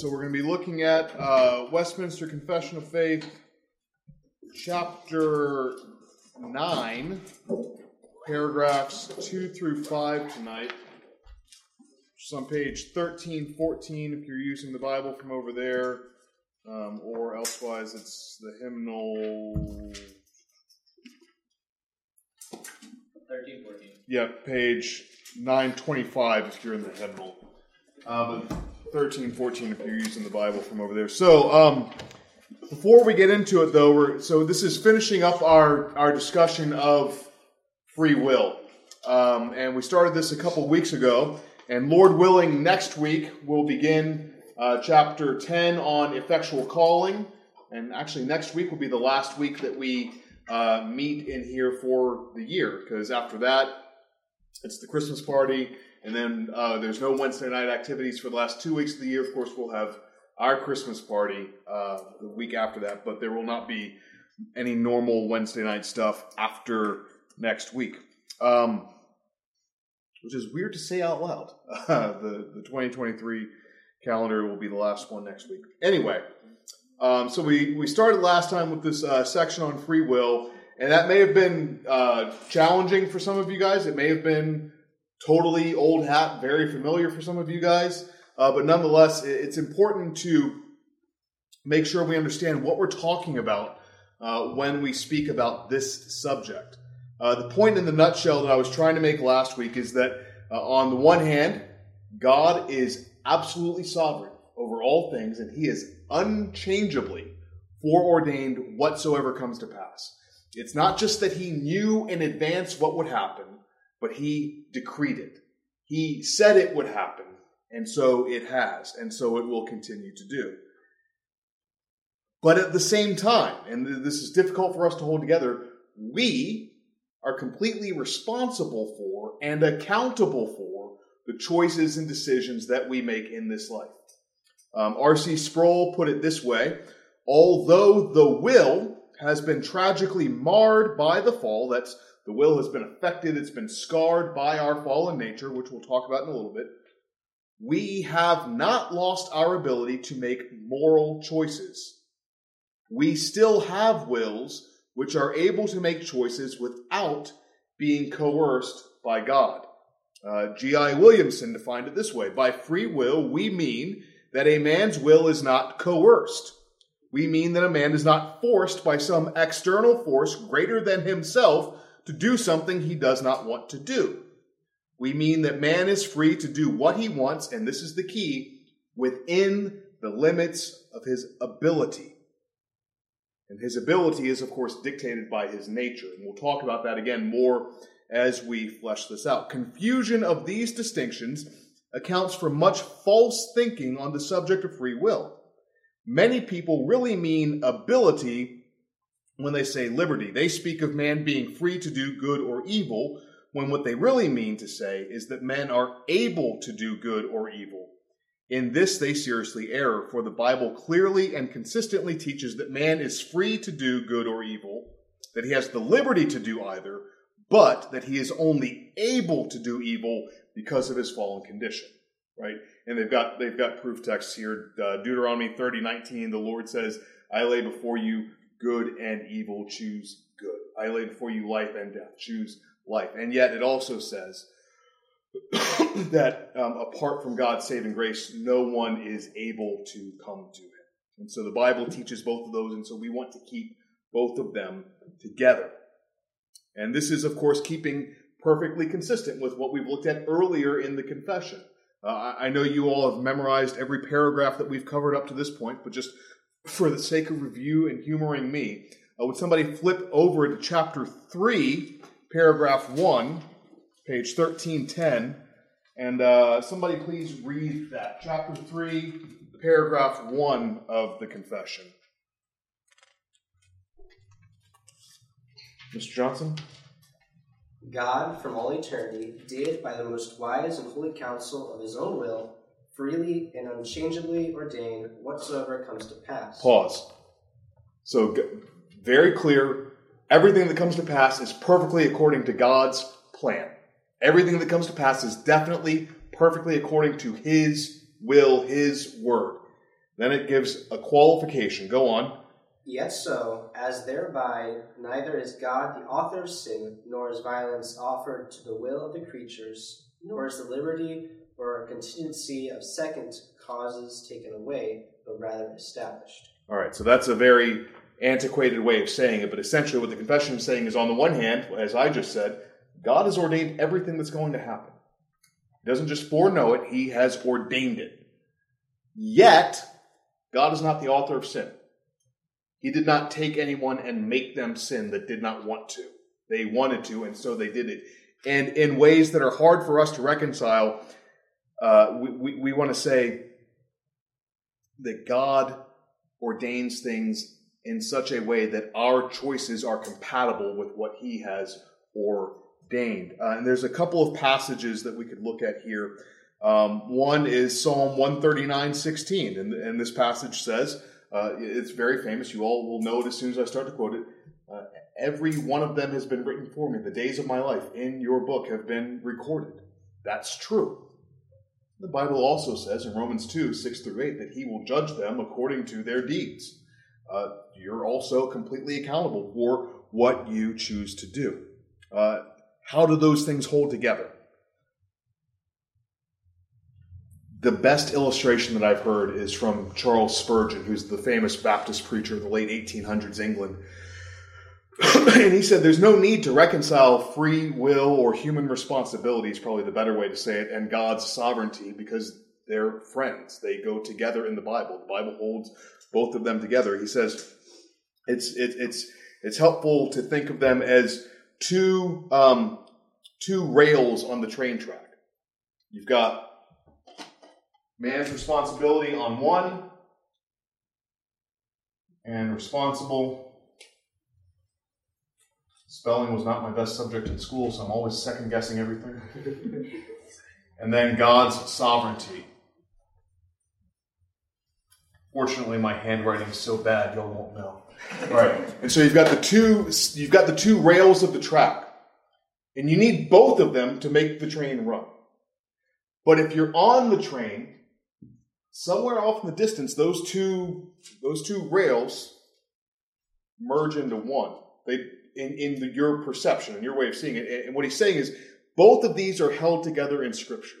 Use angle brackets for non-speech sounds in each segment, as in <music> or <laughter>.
So we're going to be looking at uh, Westminster Confession of Faith, chapter 9, paragraphs 2 through 5 tonight. It's on page 13, 14 if you're using the Bible from over there, um, or elsewise it's the hymnal. 13, 14. Yeah, page 925 if you're in the hymnal. But 13, 14 if you're using the Bible from over there. So, um, before we get into it, though, we're, so this is finishing up our, our discussion of free will. Um, and we started this a couple weeks ago. And Lord willing, next week we'll begin uh, chapter 10 on effectual calling. And actually, next week will be the last week that we uh, meet in here for the year, because after that, it's the Christmas party and then uh, there's no Wednesday night activities for the last two weeks of the year. Of course, we'll have our Christmas party uh, the week after that, but there will not be any normal Wednesday night stuff after next week. Um, which is weird to say out loud. Uh, <laughs> the, the 2023 calendar will be the last one next week. Anyway, um, so we, we started last time with this uh, section on free will, and that may have been uh, challenging for some of you guys. It may have been totally old hat, very familiar for some of you guys. Uh, but nonetheless, it's important to make sure we understand what we're talking about uh, when we speak about this subject. Uh, the point in the nutshell that I was trying to make last week is that, uh, on the one hand, God is absolutely sovereign over all things, and He is unchangeably foreordained whatsoever comes to pass. It's not just that He knew in advance what would happen, but he decreed it. He said it would happen, and so it has, and so it will continue to do. But at the same time, and this is difficult for us to hold together, we are completely responsible for and accountable for the choices and decisions that we make in this life. Um, R.C. Sproul put it this way although the will has been tragically marred by the fall, that's the will has been affected, it's been scarred by our fallen nature, which we'll talk about in a little bit. We have not lost our ability to make moral choices. We still have wills which are able to make choices without being coerced by God. Uh, G.I. Williamson defined it this way By free will, we mean that a man's will is not coerced. We mean that a man is not forced by some external force greater than himself to do something he does not want to do. We mean that man is free to do what he wants, and this is the key, within the limits of his ability. And his ability is, of course, dictated by his nature. And we'll talk about that again more as we flesh this out. Confusion of these distinctions accounts for much false thinking on the subject of free will. Many people really mean ability when they say liberty. They speak of man being free to do good or evil, when what they really mean to say is that men are able to do good or evil. In this, they seriously err, for the Bible clearly and consistently teaches that man is free to do good or evil, that he has the liberty to do either, but that he is only able to do evil because of his fallen condition. Right? And they've got they've got proof texts here. Uh, Deuteronomy thirty nineteen. The Lord says, "I lay before you good and evil, choose good. I lay before you life and death, choose life. And yet it also says <coughs> that um, apart from God's saving grace, no one is able to come to Him. And so the Bible teaches both of those, and so we want to keep both of them together. And this is, of course, keeping perfectly consistent with what we've looked at earlier in the confession. Uh, I know you all have memorized every paragraph that we've covered up to this point, but just for the sake of review and humoring me, uh, would somebody flip over to chapter 3, paragraph 1, page 1310, and uh, somebody please read that. Chapter 3, paragraph 1 of the confession. Mr. Johnson? God, from all eternity, did, by the most wise and holy counsel of his own will, freely and unchangeably ordain whatsoever comes to pass. Pause. So, very clear. Everything that comes to pass is perfectly according to God's plan. Everything that comes to pass is definitely perfectly according to His will, His word. Then it gives a qualification. Go on. Yet so, as thereby neither is God the author of sin, nor is violence offered to the will of the creatures, nor is the liberty or a contingency of second causes taken away, but rather established. All right, so that's a very antiquated way of saying it, but essentially what the confession is saying is on the one hand, as I just said, God has ordained everything that's going to happen. He doesn't just foreknow it, He has ordained it. Yet, God is not the author of sin. He did not take anyone and make them sin that did not want to. They wanted to, and so they did it. And in ways that are hard for us to reconcile, uh, we, we, we want to say that God ordains things in such a way that our choices are compatible with what He has ordained. Uh, and there's a couple of passages that we could look at here. Um, one is Psalm 139 16, and, and this passage says, uh, it's very famous. You all will know it as soon as I start to quote it. Uh, every one of them has been written for me. The days of my life in your book have been recorded. That's true. The Bible also says in Romans 2 6 through 8 that he will judge them according to their deeds. Uh, you're also completely accountable for what you choose to do. Uh, how do those things hold together? The best illustration that I've heard is from Charles Spurgeon, who's the famous Baptist preacher of the late 1800s England. <coughs> and he said there's no need to reconcile free will or human responsibility, is probably the better way to say it, and God's sovereignty because they're friends. They go together in the Bible. The Bible holds both of them together. He says it's it, it's it's helpful to think of them as two um, two rails on the train track. You've got man's responsibility on one, and responsible. Spelling was not my best subject in school, so I'm always second guessing everything. <laughs> and then God's sovereignty. Fortunately, my handwriting is so bad y'all won't know. Right. And so you've got the two you've got the two rails of the track. And you need both of them to make the train run. But if you're on the train somewhere off in the distance, those two those two rails merge into one. They in, in the, your perception and your way of seeing it. And what he's saying is both of these are held together in Scripture.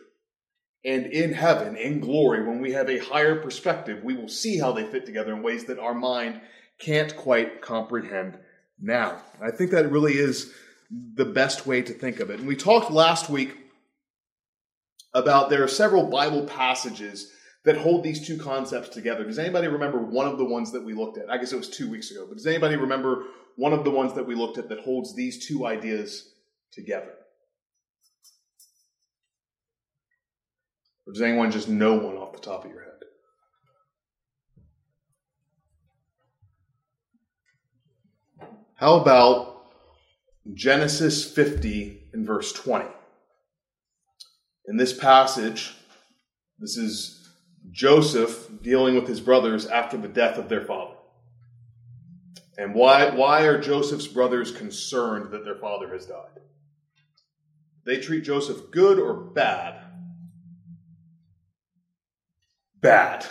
And in heaven, in glory, when we have a higher perspective, we will see how they fit together in ways that our mind can't quite comprehend now. I think that really is the best way to think of it. And we talked last week about there are several Bible passages that hold these two concepts together. Does anybody remember one of the ones that we looked at? I guess it was two weeks ago, but does anybody remember one of the ones that we looked at that holds these two ideas together? Or does anyone just know one off the top of your head? How about Genesis 50 and verse 20? In this passage, this is Joseph dealing with his brothers after the death of their father. And why, why are Joseph's brothers concerned that their father has died? They treat Joseph good or bad? Bad.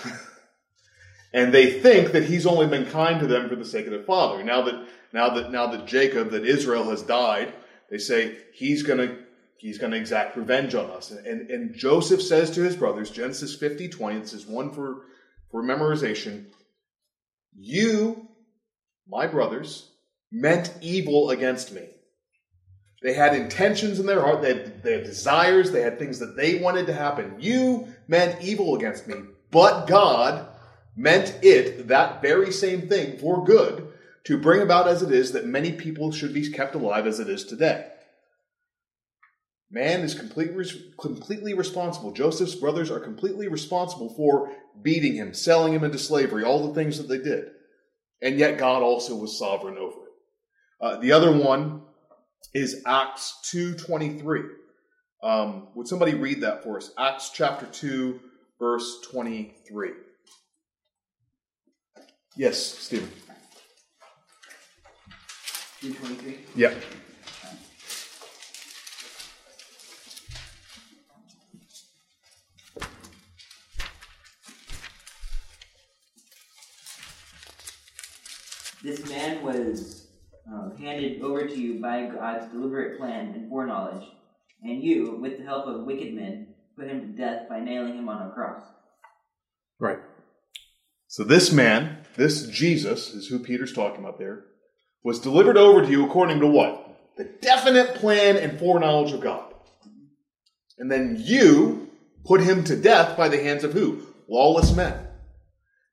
<laughs> and they think that he's only been kind to them for the sake of their father. Now that now that now that Jacob, that Israel has died, they say he's gonna he's going to exact revenge on us. And, and, and, Joseph says to his brothers, Genesis 50, 20, this is one for, for memorization. You, my brothers, meant evil against me. They had intentions in their heart, they had, they had desires, they had things that they wanted to happen. You meant evil against me, but God meant it, that very same thing, for good, to bring about as it is that many people should be kept alive as it is today. Man is completely, completely responsible. Joseph's brothers are completely responsible for beating him, selling him into slavery, all the things that they did. And yet God also was sovereign over it. Uh, the other one is Acts 2.23. Um, would somebody read that for us? Acts chapter 2, verse 23. Yes, Stephen. 223? Yeah. This man was um, handed over to you by God's deliberate plan and foreknowledge, and you, with the help of wicked men, put him to death by nailing him on a cross. Right. So this man, this Jesus, is who Peter's talking about there, was delivered over to you according to what? The definite plan and foreknowledge of God. And then you put him to death by the hands of who? Lawless men.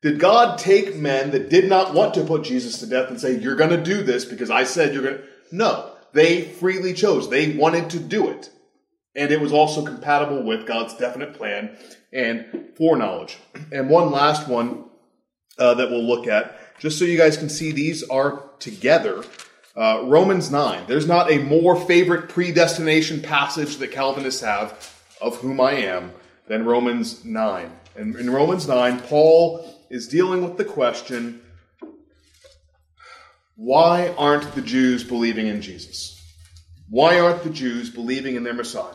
Did God take men that did not want to put Jesus to death and say, You're going to do this because I said you're going to? No. They freely chose. They wanted to do it. And it was also compatible with God's definite plan and foreknowledge. And one last one uh, that we'll look at, just so you guys can see these are together. Uh, Romans 9. There's not a more favorite predestination passage that Calvinists have, of whom I am, than Romans 9. And in Romans 9, Paul is dealing with the question why aren't the Jews believing in Jesus? Why aren't the Jews believing in their Messiah?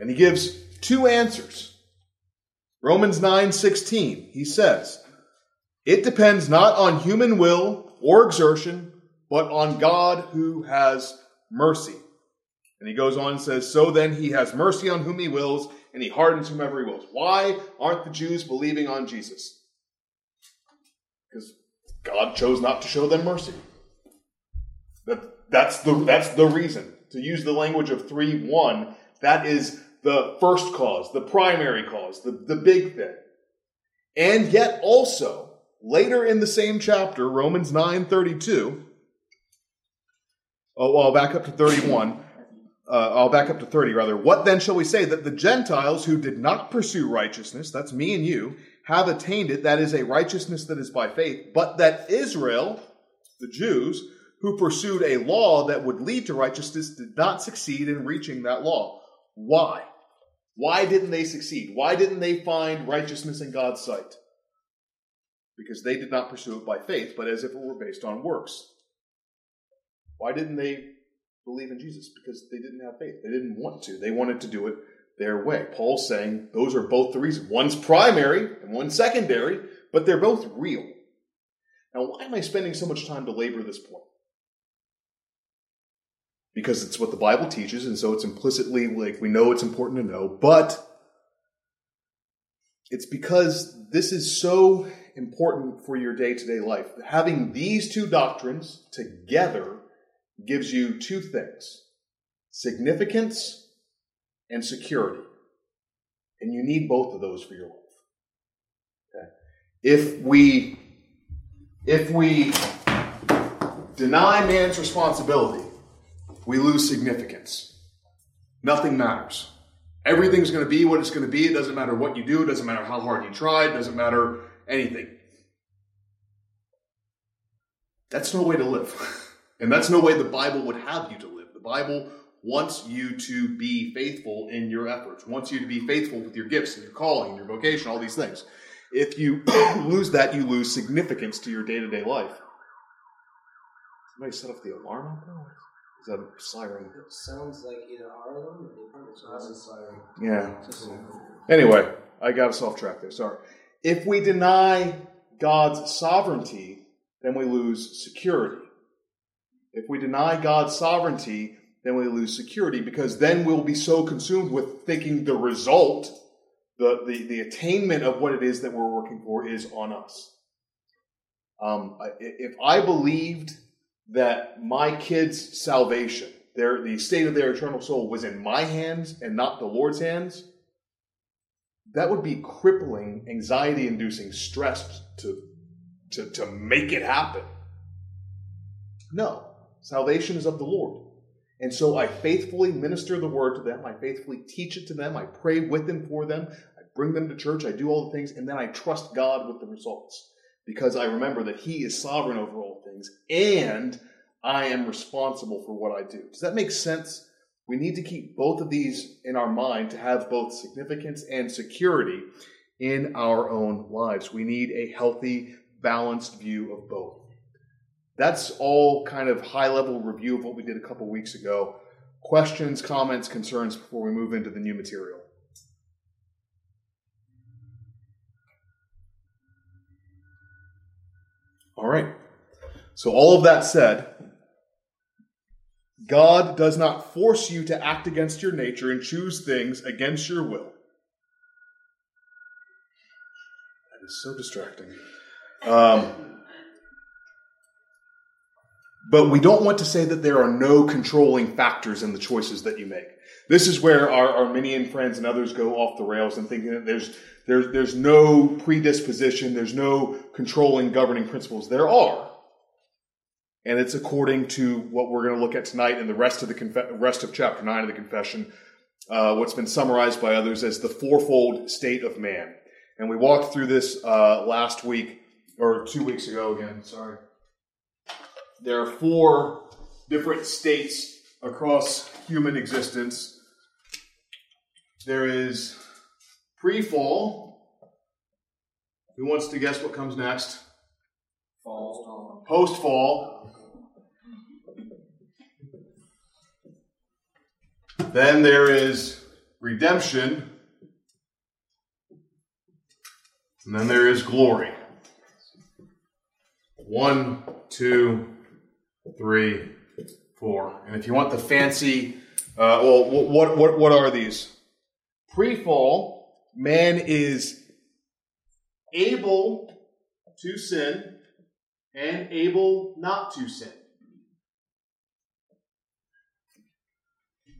And he gives two answers. Romans 9:16, he says, "It depends not on human will or exertion, but on God who has mercy." And he goes on and says, "So then he has mercy on whom he wills, and he hardens whomever he wills." Why aren't the Jews believing on Jesus? God chose not to show them mercy. That, that's the that's the reason. To use the language of 3 1, that is the first cause, the primary cause, the, the big thing. And yet also, later in the same chapter, Romans 9:32, oh, well, I'll back up to 31. Uh, I'll back up to 30 rather. What then shall we say? That the Gentiles who did not pursue righteousness, that's me and you, have attained it, that is a righteousness that is by faith, but that Israel, the Jews, who pursued a law that would lead to righteousness, did not succeed in reaching that law. Why? Why didn't they succeed? Why didn't they find righteousness in God's sight? Because they did not pursue it by faith, but as if it were based on works. Why didn't they believe in Jesus? Because they didn't have faith. They didn't want to. They wanted to do it their way. Paul's saying those are both the reasons. One's primary and one's secondary, but they're both real. Now, why am I spending so much time to labor this point? because it's what the Bible teaches, and so it's implicitly like we know it's important to know, but it's because this is so important for your day to day life. Having these two doctrines together gives you two things significance and security. And you need both of those for your life. Okay? If we if we deny man's responsibility we lose significance. Nothing matters. Everything's going to be what it's going to be. It doesn't matter what you do. It doesn't matter how hard you try. It doesn't matter anything. That's no way to live. <laughs> And that's no way the Bible would have you to live. The Bible wants you to be faithful in your efforts, wants you to be faithful with your gifts and your calling, your vocation, all these things. If you <coughs> lose that, you lose significance to your day to day life. Somebody set off the alarm out there? Is that a siren? It sounds like either our alarm or the apartment siren. Yeah. Anyway, I got us off track there. Sorry. If we deny God's sovereignty, then we lose security. If we deny God's sovereignty, then we lose security because then we'll be so consumed with thinking the result, the, the, the attainment of what it is that we're working for is on us. Um, if I believed that my kids' salvation, their the state of their eternal soul, was in my hands and not the Lord's hands, that would be crippling, anxiety-inducing stress to, to, to make it happen. No, salvation is of the Lord. And so I faithfully minister the word to them. I faithfully teach it to them. I pray with them for them. I bring them to church. I do all the things. And then I trust God with the results because I remember that He is sovereign over all things and I am responsible for what I do. Does that make sense? We need to keep both of these in our mind to have both significance and security in our own lives. We need a healthy, balanced view of both. That's all kind of high level review of what we did a couple weeks ago. Questions, comments, concerns before we move into the new material. All right. So, all of that said, God does not force you to act against your nature and choose things against your will. That is so distracting. Um, but we don't want to say that there are no controlling factors in the choices that you make. This is where our Arminian friends and others go off the rails and thinking that there's, there's, there's no predisposition, there's no controlling governing principles. There are. And it's according to what we're going to look at tonight and the rest of the conf- rest of chapter 9 of the confession, uh, what's been summarized by others as the fourfold state of man. And we walked through this uh, last week, or two weeks ago again, sorry. There are four different states across human existence there is pre fall. Who wants to guess what comes next? Fall. Post fall. Then there is redemption. And then there is glory. One, two, three, four. And if you want the fancy, uh, well, what, what, what are these? Pre fall, man is able to sin and able not to sin.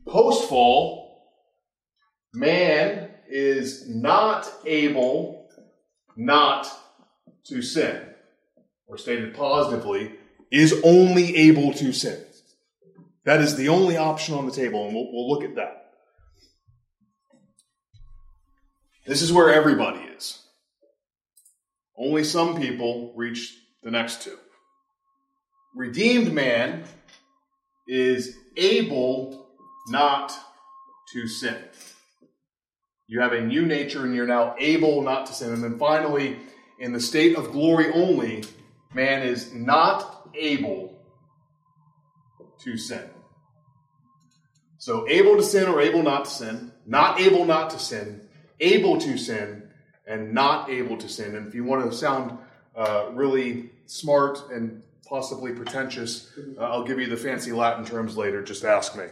Post fall, man is not able not to sin. Or stated positively, is only able to sin. That is the only option on the table, and we'll, we'll look at that. This is where everybody is. Only some people reach the next two. Redeemed man is able not to sin. You have a new nature and you're now able not to sin. And then finally, in the state of glory only, man is not able to sin. So, able to sin or able not to sin, not able not to sin, able to sin and not able to sin. And if you want to sound uh, really smart and possibly pretentious, uh, I'll give you the fancy Latin terms later. Just ask me.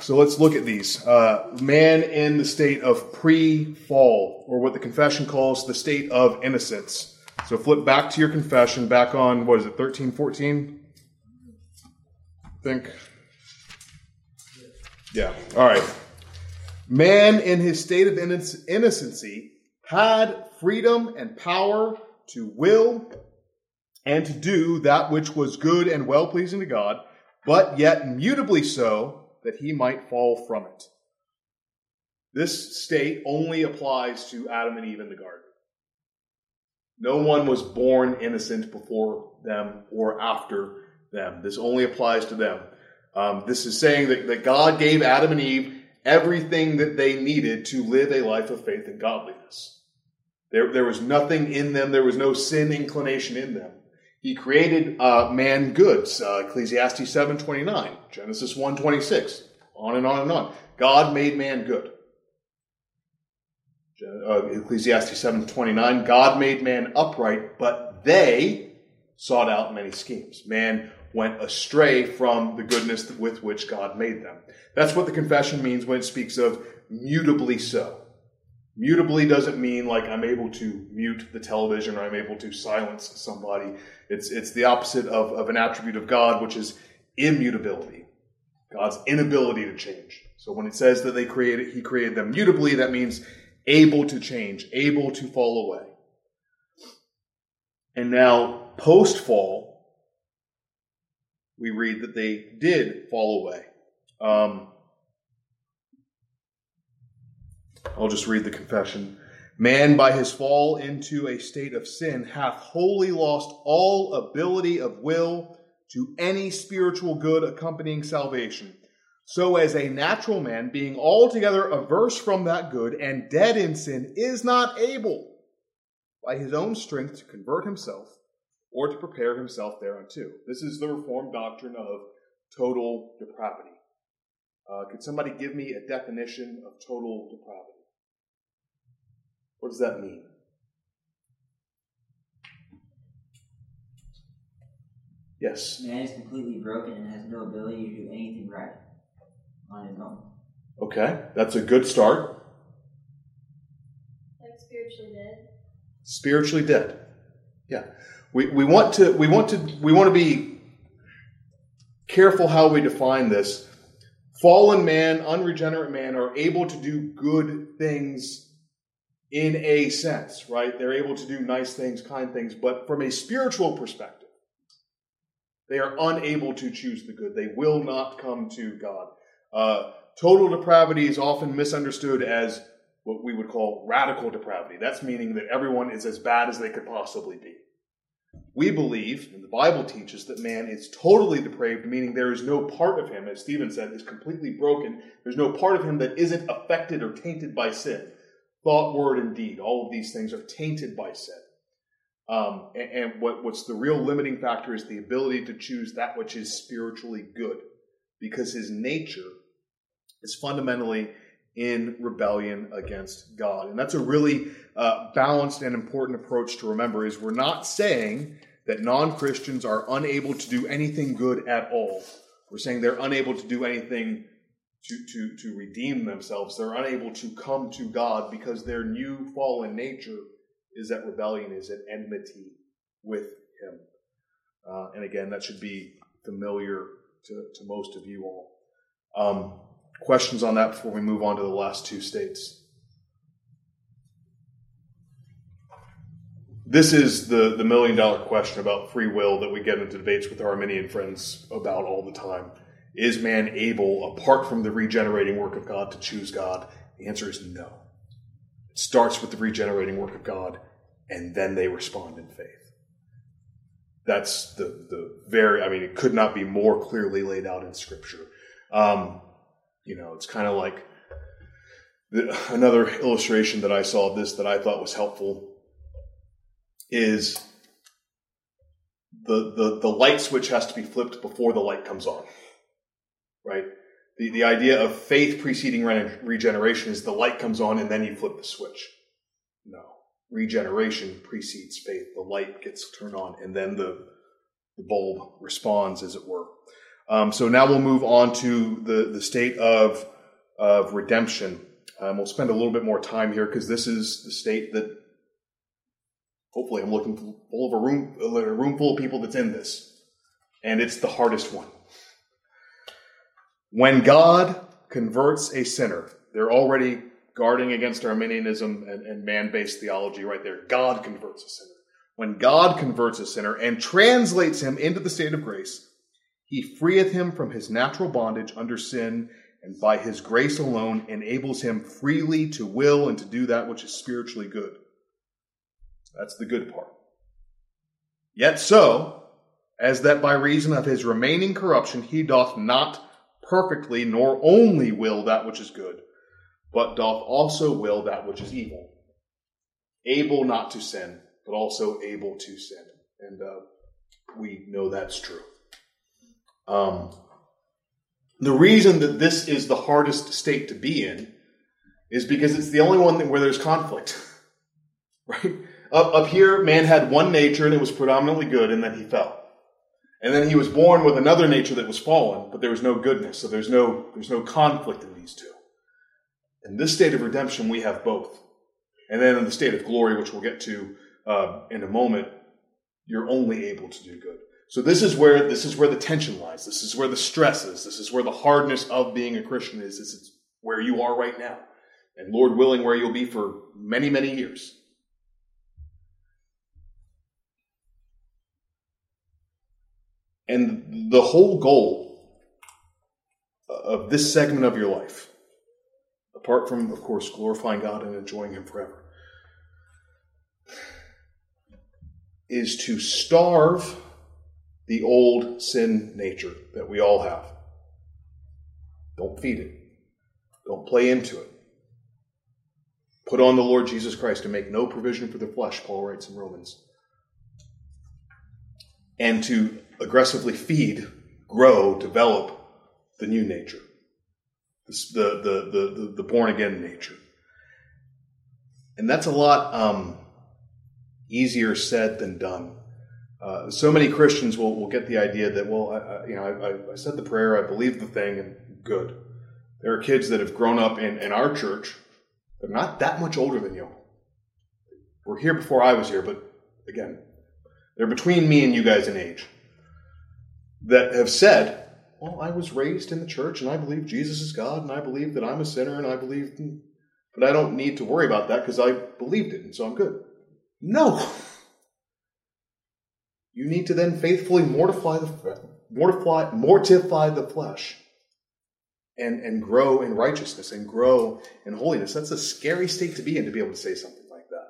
So let's look at these. Uh, man in the state of pre fall, or what the confession calls the state of innocence. So flip back to your confession, back on, what is it, 13, 14? I think. Yeah, all right. Man, in his state of innocency, had freedom and power to will and to do that which was good and well pleasing to God, but yet mutably so that he might fall from it. This state only applies to Adam and Eve in the garden. No one was born innocent before them or after them. This only applies to them. Um, this is saying that, that God gave Adam and Eve everything that they needed to live a life of faith and godliness. There, there was nothing in them, there was no sin inclination in them. He created uh, man goods, uh, Ecclesiastes 7.29, Genesis 1.26, on and on and on. God made man good. Uh, Ecclesiastes 7.29, God made man upright, but they sought out many schemes. Man went astray from the goodness with which God made them. That's what the confession means when it speaks of mutably so. Mutably doesn't mean like I'm able to mute the television or I'm able to silence somebody. It's, it's the opposite of, of an attribute of God, which is immutability. God's inability to change. So when it says that they created, he created them mutably, that means able to change, able to fall away. And now, post fall, we read that they did fall away. Um, I'll just read the confession. Man, by his fall into a state of sin, hath wholly lost all ability of will to any spiritual good accompanying salvation. So, as a natural man, being altogether averse from that good and dead in sin, is not able by his own strength to convert himself or to prepare himself thereunto. This is the Reformed doctrine of total depravity. Uh, could somebody give me a definition of total depravity? What does that mean? Yes. Man is completely broken and has no ability to do anything right on his own. Okay, that's a good start. Like spiritually dead. Spiritually dead. Yeah. We, we want to we want to we want to be careful how we define this. Fallen man, unregenerate man are able to do good things in a sense, right? They're able to do nice things, kind things, but from a spiritual perspective, they are unable to choose the good. They will not come to God. Uh, total depravity is often misunderstood as what we would call radical depravity. That's meaning that everyone is as bad as they could possibly be. We believe, and the Bible teaches, that man is totally depraved, meaning there is no part of him, as Stephen said, is completely broken. There's no part of him that isn't affected or tainted by sin. Thought, word, and deed, all of these things are tainted by sin. Um, and, and what, what's the real limiting factor is the ability to choose that which is spiritually good, because his nature is fundamentally in rebellion against God. And that's a really uh, balanced and important approach to remember is we're not saying that non-Christians are unable to do anything good at all. We're saying they're unable to do anything to, to, to redeem themselves. They're unable to come to God because their new fallen nature is that rebellion, is at enmity with Him. Uh, and again, that should be familiar to, to most of you all. Um, questions on that before we move on to the last two states? This is the, the million dollar question about free will that we get into debates with our Arminian friends about all the time. Is man able, apart from the regenerating work of God, to choose God? The answer is no. It starts with the regenerating work of God, and then they respond in faith. That's the, the very, I mean, it could not be more clearly laid out in Scripture. Um, you know, it's kind of like the, another illustration that I saw of this that I thought was helpful is the, the, the light switch has to be flipped before the light comes on, right? The, the idea of faith preceding re- regeneration is the light comes on and then you flip the switch. No. Regeneration precedes faith. The light gets turned on and then the, the bulb responds, as it were. Um, so now we'll move on to the, the state of, of redemption. Um, we'll spend a little bit more time here because this is the state that hopefully I'm looking full of a room, a room full of people that's in this. And it's the hardest one. When God converts a sinner, they're already guarding against Arminianism and, and man based theology right there. God converts a sinner. When God converts a sinner and translates him into the state of grace, he freeth him from his natural bondage under sin, and by his grace alone enables him freely to will and to do that which is spiritually good. That's the good part. Yet so, as that by reason of his remaining corruption he doth not perfectly nor only will that which is good, but doth also will that which is evil. Able not to sin, but also able to sin. And uh, we know that's true. Um, the reason that this is the hardest state to be in is because it's the only one where there's conflict. <laughs> right? Up, up here, man had one nature and it was predominantly good, and then he fell. And then he was born with another nature that was fallen, but there was no goodness, so there's no, there's no conflict in these two. In this state of redemption, we have both. And then in the state of glory, which we'll get to uh, in a moment, you're only able to do good. So this is where this is where the tension lies. This is where the stress is. This is where the hardness of being a Christian is. This is where you are right now. And Lord willing, where you'll be for many, many years. And the whole goal of this segment of your life, apart from, of course, glorifying God and enjoying Him forever, is to starve the old sin nature that we all have. Don't feed it. Don't play into it. Put on the Lord Jesus Christ and make no provision for the flesh, Paul writes in Romans. And to aggressively feed, grow, develop the new nature, the, the, the, the, the born again nature. And that's a lot um, easier said than done. Uh, so many Christians will, will get the idea that, well, I, I you know, I, I, said the prayer, I believe the thing, and good. There are kids that have grown up in, in our church. They're not that much older than you. We're here before I was here, but again, they're between me and you guys in age. That have said, well, I was raised in the church and I believe Jesus is God and I believe that I'm a sinner and I believe, but I don't need to worry about that because I believed it and so I'm good. No. <laughs> You need to then faithfully mortify the mortify mortify the flesh and, and grow in righteousness and grow in holiness. That's a scary state to be in to be able to say something like that.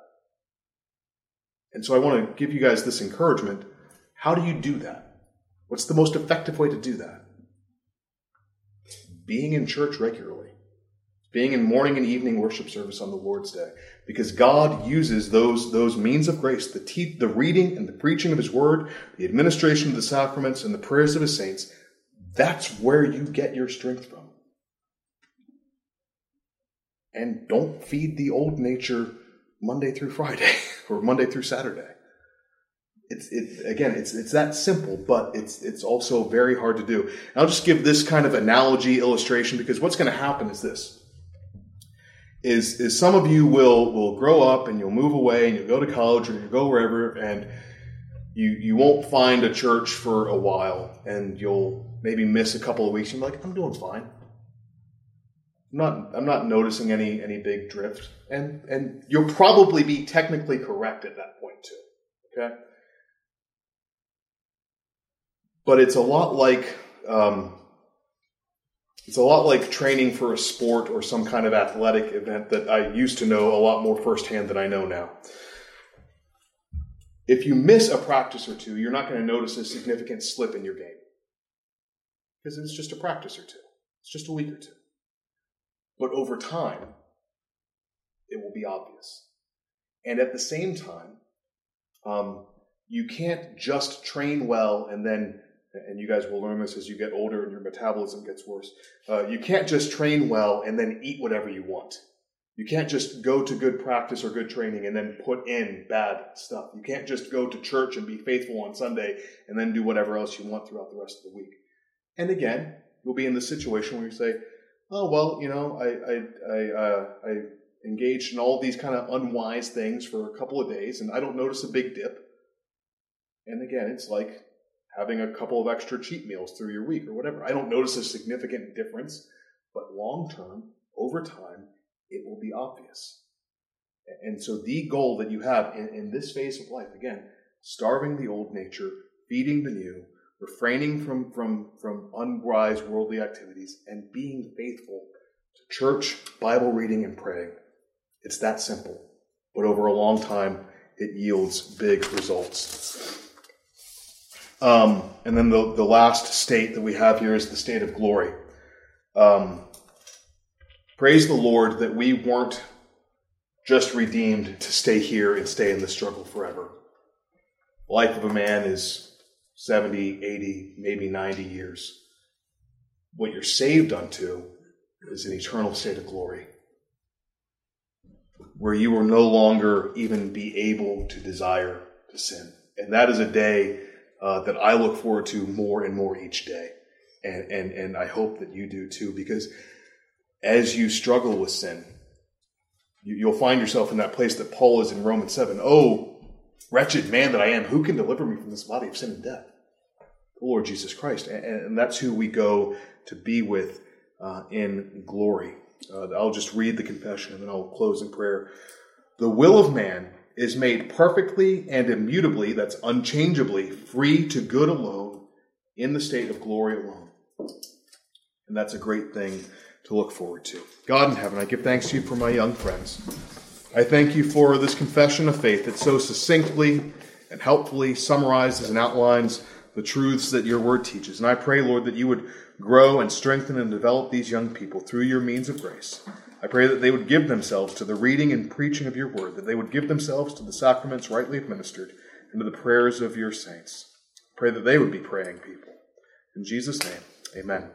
And so I want to give you guys this encouragement. How do you do that? What's the most effective way to do that? being in church regularly, being in morning and evening worship service on the Lord's Day, because God uses those, those means of grace, the, te- the reading and the preaching of His Word, the administration of the sacraments, and the prayers of His saints. That's where you get your strength from. And don't feed the old nature Monday through Friday <laughs> or Monday through Saturday it's it again it's it's that simple but it's it's also very hard to do and i'll just give this kind of analogy illustration because what's going to happen is this is is some of you will will grow up and you'll move away and you'll go to college or you'll go wherever and you you won't find a church for a while and you'll maybe miss a couple of weeks and you're like i'm doing fine. I'm not I'm not noticing any any big drift. And and you'll probably be technically correct at that point too okay? But it's a lot like um, it's a lot like training for a sport or some kind of athletic event that I used to know a lot more firsthand than I know now. If you miss a practice or two, you're not going to notice a significant slip in your game because it's just a practice or two. It's just a week or two. But over time, it will be obvious. And at the same time, um, you can't just train well and then and you guys will learn this as you get older and your metabolism gets worse. Uh, you can't just train well and then eat whatever you want. You can't just go to good practice or good training and then put in bad stuff. You can't just go to church and be faithful on Sunday and then do whatever else you want throughout the rest of the week. And again, you'll be in the situation where you say, "Oh well, you know, I I I, uh, I engaged in all these kind of unwise things for a couple of days, and I don't notice a big dip." And again, it's like having a couple of extra cheat meals through your week or whatever. I don't notice a significant difference, but long term, over time, it will be obvious. And so the goal that you have in, in this phase of life, again, starving the old nature, feeding the new, refraining from, from, from unwise worldly activities, and being faithful to church, Bible reading, and praying. It's that simple. But over a long time, it yields big results. Um, and then the, the last state that we have here is the state of glory. Um, praise the Lord that we weren't just redeemed to stay here and stay in the struggle forever. The life of a man is 70, 80, maybe 90 years. What you're saved unto is an eternal state of glory, where you will no longer even be able to desire to sin. And that is a day uh, that I look forward to more and more each day. And, and, and I hope that you do too, because as you struggle with sin, you, will find yourself in that place that Paul is in Romans 7. Oh, wretched man that I am, who can deliver me from this body of sin and death? The Lord Jesus Christ. And, and that's who we go to be with uh, in glory. Uh, I'll just read the confession and then I'll close in prayer. The will of man is made perfectly and immutably, that's unchangeably, free to good alone, in the state of glory alone. And that's a great thing to look forward to. God in heaven, I give thanks to you for my young friends. I thank you for this confession of faith that so succinctly and helpfully summarizes and outlines the truths that your word teaches. And I pray, Lord, that you would grow and strengthen and develop these young people through your means of grace. I pray that they would give themselves to the reading and preaching of your word, that they would give themselves to the sacraments rightly administered, and to the prayers of your saints. I pray that they would be praying people. In Jesus' name, amen.